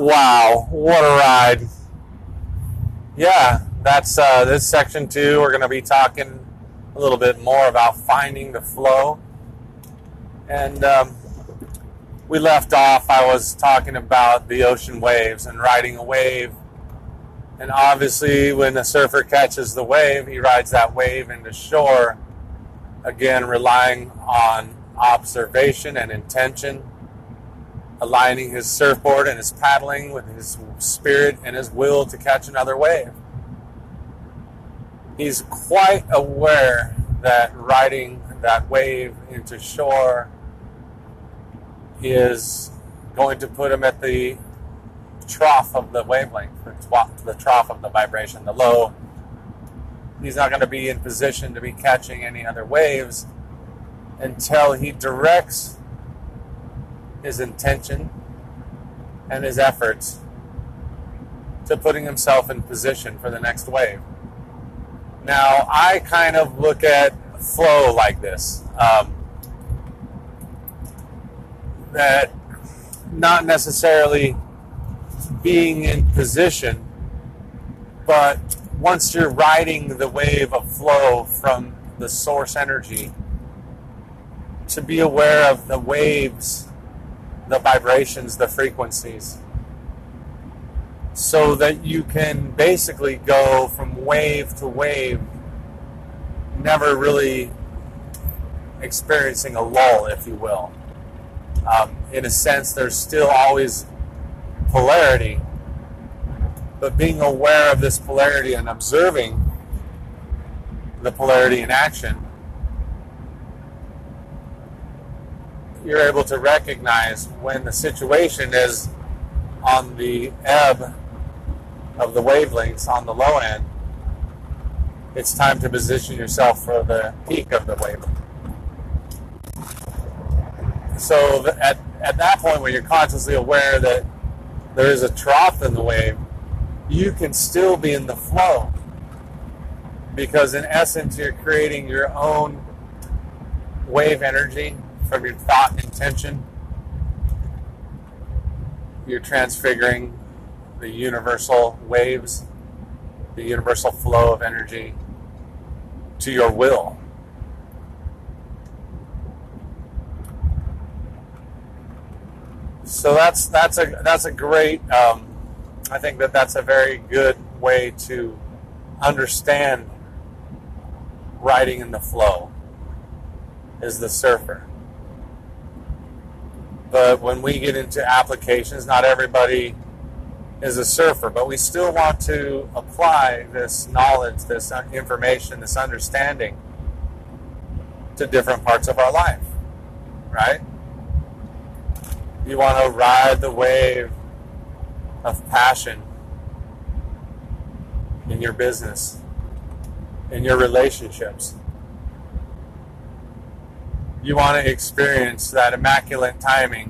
Wow, what a ride. Yeah, that's uh, this section two. We're going to be talking a little bit more about finding the flow. And um, we left off, I was talking about the ocean waves and riding a wave. And obviously, when a surfer catches the wave, he rides that wave into shore, again, relying on observation and intention aligning his surfboard and his paddling with his spirit and his will to catch another wave. He's quite aware that riding that wave into shore is going to put him at the trough of the wavelength, the trough of the vibration, the low. He's not going to be in position to be catching any other waves until he directs his intention and his efforts to putting himself in position for the next wave. Now, I kind of look at flow like this um, that not necessarily being in position, but once you're riding the wave of flow from the source energy, to be aware of the waves the vibrations, the frequencies, so that you can basically go from wave to wave, never really experiencing a lull, if you will. Um, in a sense, there's still always polarity, but being aware of this polarity and observing the polarity in action you're able to recognize when the situation is on the ebb of the wavelengths on the low end, it's time to position yourself for the peak of the wave. So at, at that point, when you're consciously aware that there is a trough in the wave, you can still be in the flow. Because in essence, you're creating your own wave energy from your thought intention, you're transfiguring the universal waves, the universal flow of energy to your will. So that's that's a that's a great. Um, I think that that's a very good way to understand riding in the flow. Is the surfer. But when we get into applications, not everybody is a surfer, but we still want to apply this knowledge, this information, this understanding to different parts of our life, right? You want to ride the wave of passion in your business, in your relationships, you want to experience that immaculate timing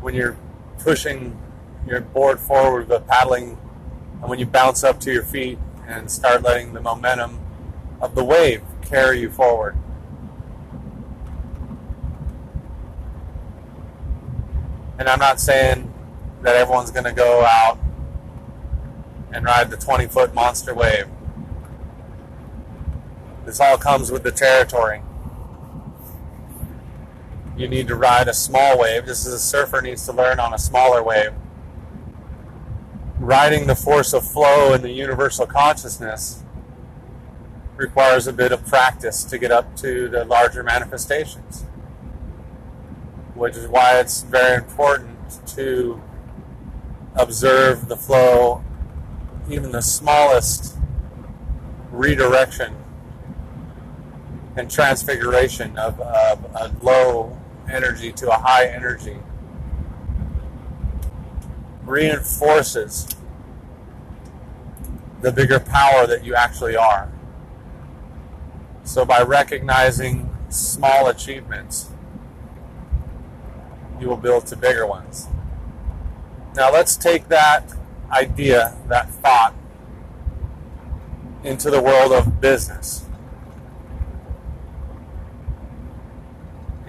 when you're pushing your board forward the paddling and when you bounce up to your feet and start letting the momentum of the wave carry you forward. And I'm not saying that everyone's going to go out and ride the 20 foot monster wave. This all comes with the territory you need to ride a small wave, just as a surfer needs to learn on a smaller wave. Riding the force of flow in the universal consciousness requires a bit of practice to get up to the larger manifestations, which is why it's very important to observe the flow, even the smallest redirection and transfiguration of, of a low energy to a high energy reinforces the bigger power that you actually are. So, by recognizing small achievements, you will build to bigger ones. Now, let's take that idea, that thought, into the world of business.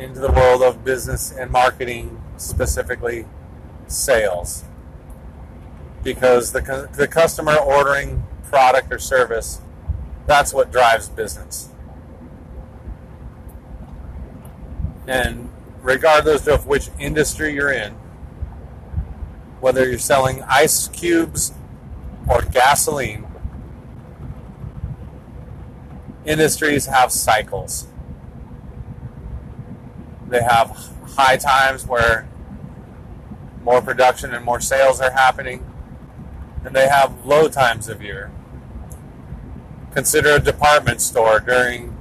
Into the world of business and marketing, specifically sales. Because the, the customer ordering product or service that's what drives business. And regardless of which industry you're in whether you're selling ice cubes or gasoline industries have cycles they have high times where more production and more sales are happening and they have low times of year. Consider a department store during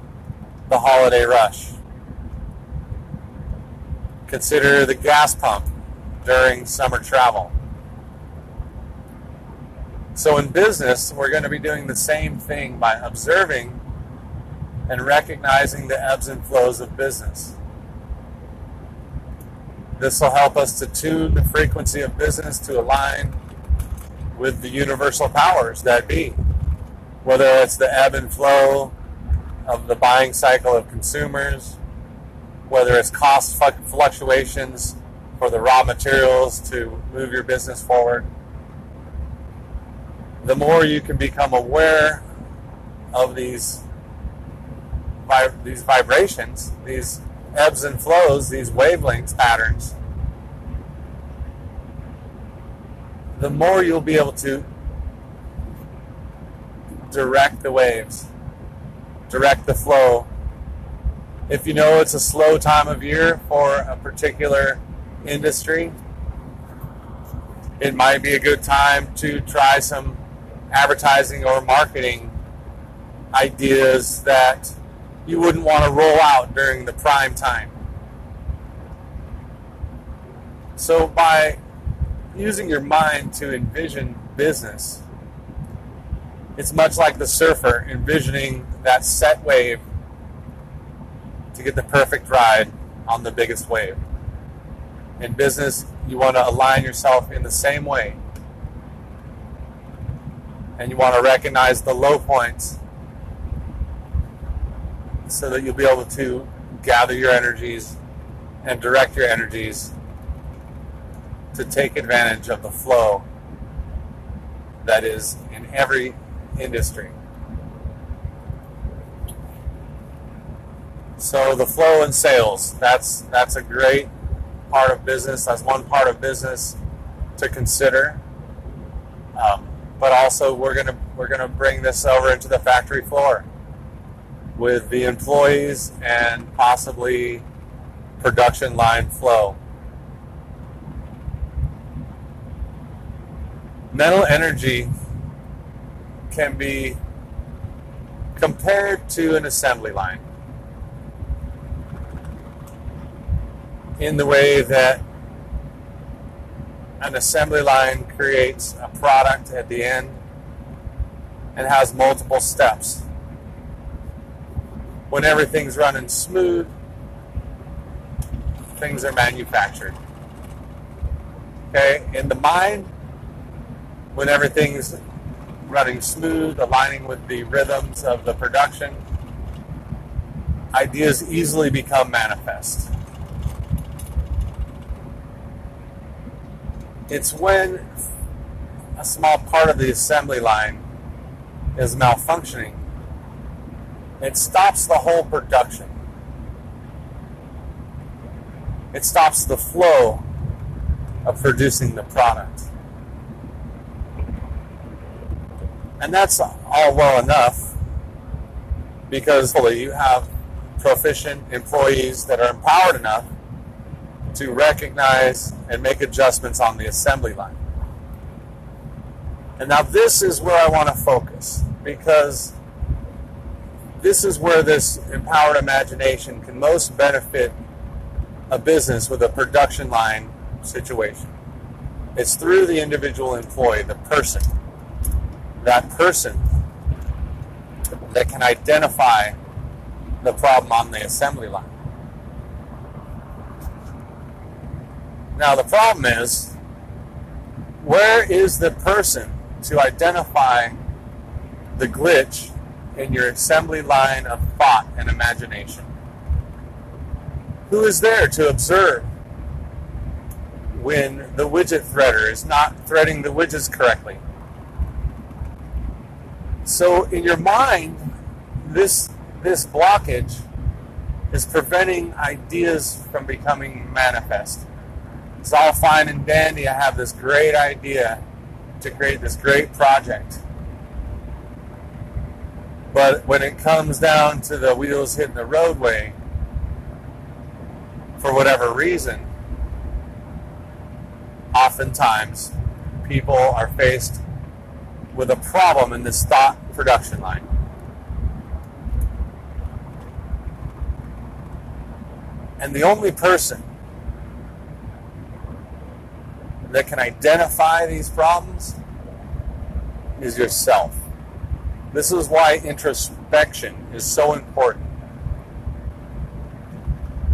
the holiday rush. Consider the gas pump during summer travel. So, in business, we're going to be doing the same thing by observing and recognizing the ebbs and flows of business. This will help us to tune the frequency of business to align with the universal powers that be, whether it's the ebb and flow of the buying cycle of consumers, whether it's cost fluctuations for the raw materials to move your business forward. The more you can become aware of these these vibrations, these ebbs and flows, these wavelengths patterns, the more you'll be able to direct the waves, direct the flow. If you know it's a slow time of year for a particular industry, it might be a good time to try some advertising or marketing ideas that you wouldn't want to roll out during the prime time. So, by using your mind to envision business, it's much like the surfer envisioning that set wave to get the perfect ride on the biggest wave. In business, you want to align yourself in the same way. And you want to recognize the low points so that you'll be able to gather your energies and direct your energies to take advantage of the flow that is in every industry. So the flow in sales, that's that's a great part of business. That's one part of business to consider. Um, but also we're gonna we're gonna bring this over into the factory floor with the employees and possibly production line flow. Mental energy can be compared to an assembly line in the way that an assembly line creates a product at the end and has multiple steps when everything's running smooth, things are manufactured. Okay, in the mind, when everything's running smooth, aligning with the rhythms of the production, ideas easily become manifest. It's when a small part of the assembly line is malfunctioning it stops the whole production. It stops the flow of producing the product. And that's all well enough because you have proficient employees that are empowered enough to recognize and make adjustments on the assembly line. And now this is where I want to focus because this is where this empowered imagination can most benefit a business with a production line situation. It's through the individual employee, the person. That person that can identify the problem on the assembly line. Now, the problem is where is the person to identify the glitch in your assembly line of thought and imagination? Who is there to observe when the widget threader is not threading the widgets correctly. So in your mind, this this blockage is preventing ideas from becoming manifest. It's all fine and dandy. I have this great idea to create this great project. But when it comes down to the wheels hitting the roadway, for whatever reason, oftentimes people are faced with a problem in this thought production line. And the only person that can identify these problems is yourself. This is why introspection is so important.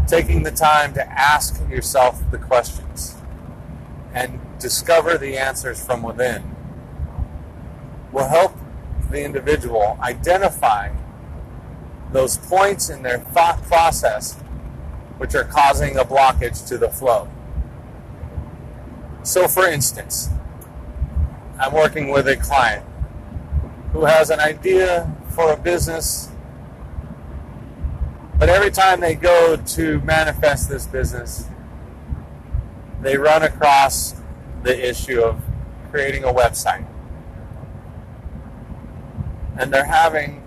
Taking the time to ask yourself the questions and discover the answers from within will help the individual identify those points in their thought process which are causing a blockage to the flow. So, for instance, I'm working with a client who has an idea for a business, but every time they go to manifest this business, they run across the issue of creating a website. And they're having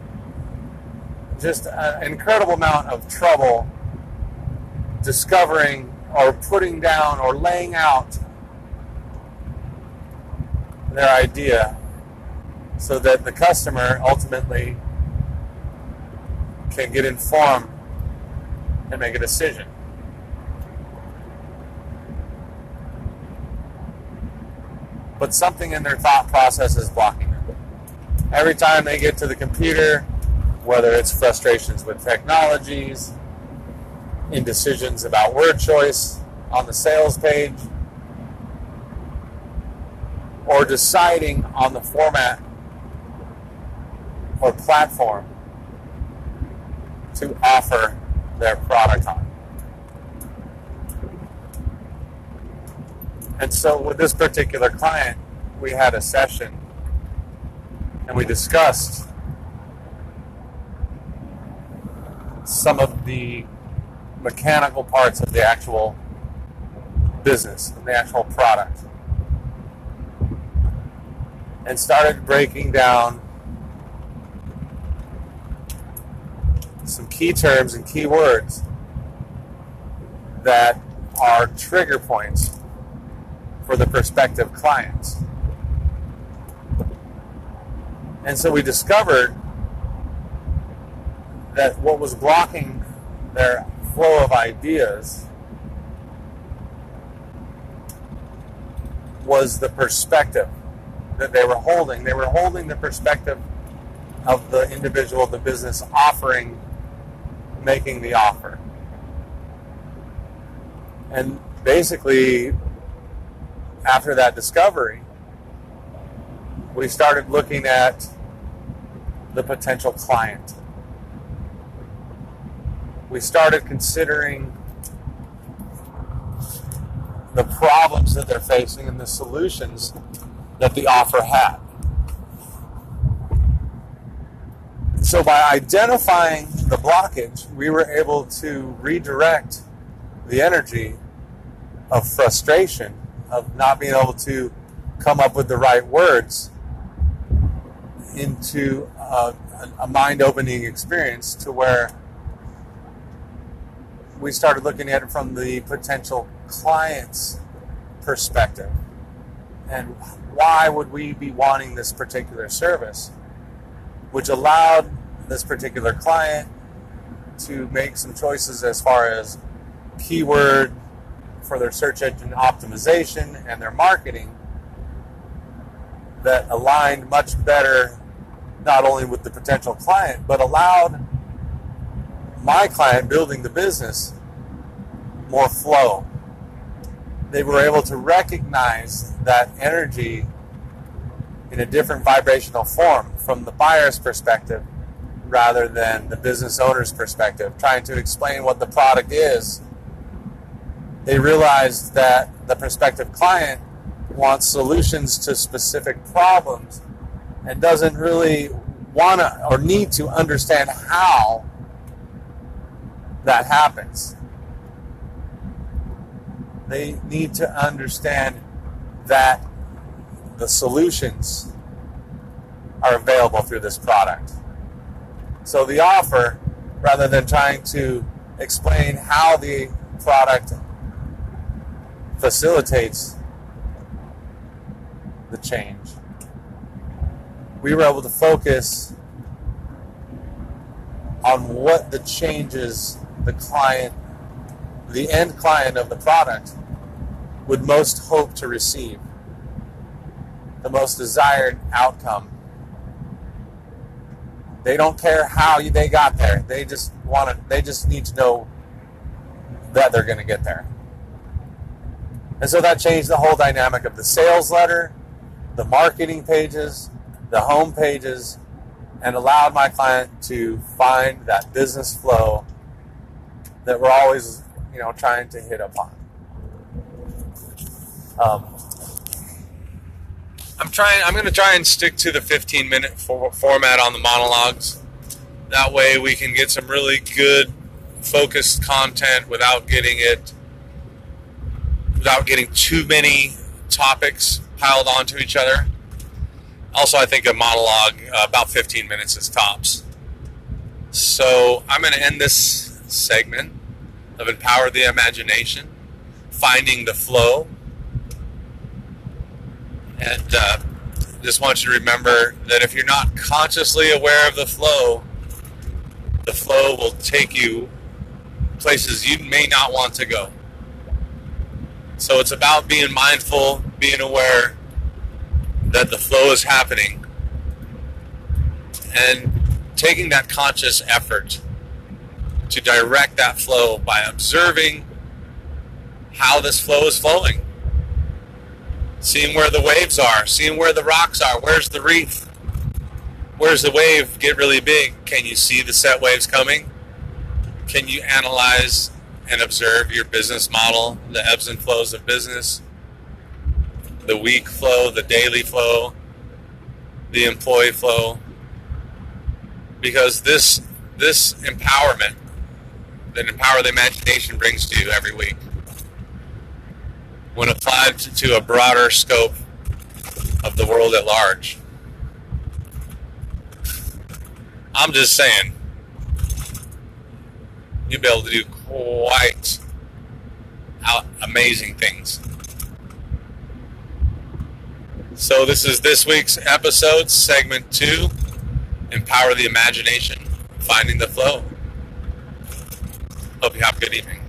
just an incredible amount of trouble discovering or putting down or laying out their idea so that the customer ultimately can get informed and make a decision. But something in their thought process is blocking them. Every time they get to the computer, whether it's frustrations with technologies, indecisions about word choice on the sales page, or deciding on the format or platform to offer their product on. And so, with this particular client, we had a session and we discussed some of the mechanical parts of the actual business, the actual product, and started breaking down some key terms and key words that are trigger points for the prospective clients. And so we discovered that what was blocking their flow of ideas was the perspective that they were holding. They were holding the perspective of the individual, the business offering, making the offer. And basically, after that discovery, we started looking at the potential client we started considering the problems that they're facing and the solutions that the offer had. So, by identifying the blockage, we were able to redirect the energy of frustration, of not being able to come up with the right words, into a, a mind opening experience to where we started looking at it from the potential client's perspective. And why would we be wanting this particular service? Which allowed this particular client to make some choices as far as keyword for their search engine optimization and their marketing that aligned much better not only with the potential client but allowed my client building the business more flow. They were able to recognize that energy in a different vibrational form from the buyer's perspective rather than the business owner's perspective, trying to explain what the product is they realized that the prospective client wants solutions to specific problems and doesn't really want to or need to understand how that happens. They need to understand that the solutions are available through this product. So the offer, rather than trying to explain how the product facilitates the change, we were able to focus on what the changes the client, the end client of the product, would most hope to receive, the most desired outcome. They don't care how they got there. They just want to. They just need to know that they're going to get there. And so that changed the whole dynamic of the sales letter, the marketing pages, the home pages, and allowed my client to find that business flow that we're always, you know, trying to hit upon. Um, I'm trying. I'm going to try and stick to the 15 minute for, format on the monologues. That way, we can get some really good, focused content without getting it, without getting too many topics piled onto each other. Also, I think a monologue uh, about 15 minutes is tops. So I'm going to end this segment of Empower the Imagination, Finding the Flow. And uh, just want you to remember that if you're not consciously aware of the flow, the flow will take you places you may not want to go. So it's about being mindful, being aware, that the flow is happening and taking that conscious effort to direct that flow by observing how this flow is flowing. Seeing where the waves are, seeing where the rocks are, where's the reef? Where's the wave get really big? Can you see the set waves coming? Can you analyze and observe your business model, the ebbs and flows of business? the week flow, the daily flow, the employee flow, because this this empowerment that empower the imagination brings to you every week, when applied to a broader scope of the world at large, I'm just saying, you'll be able to do quite amazing things. So this is this week's episode, segment two, Empower the Imagination, Finding the Flow. Hope you have a good evening.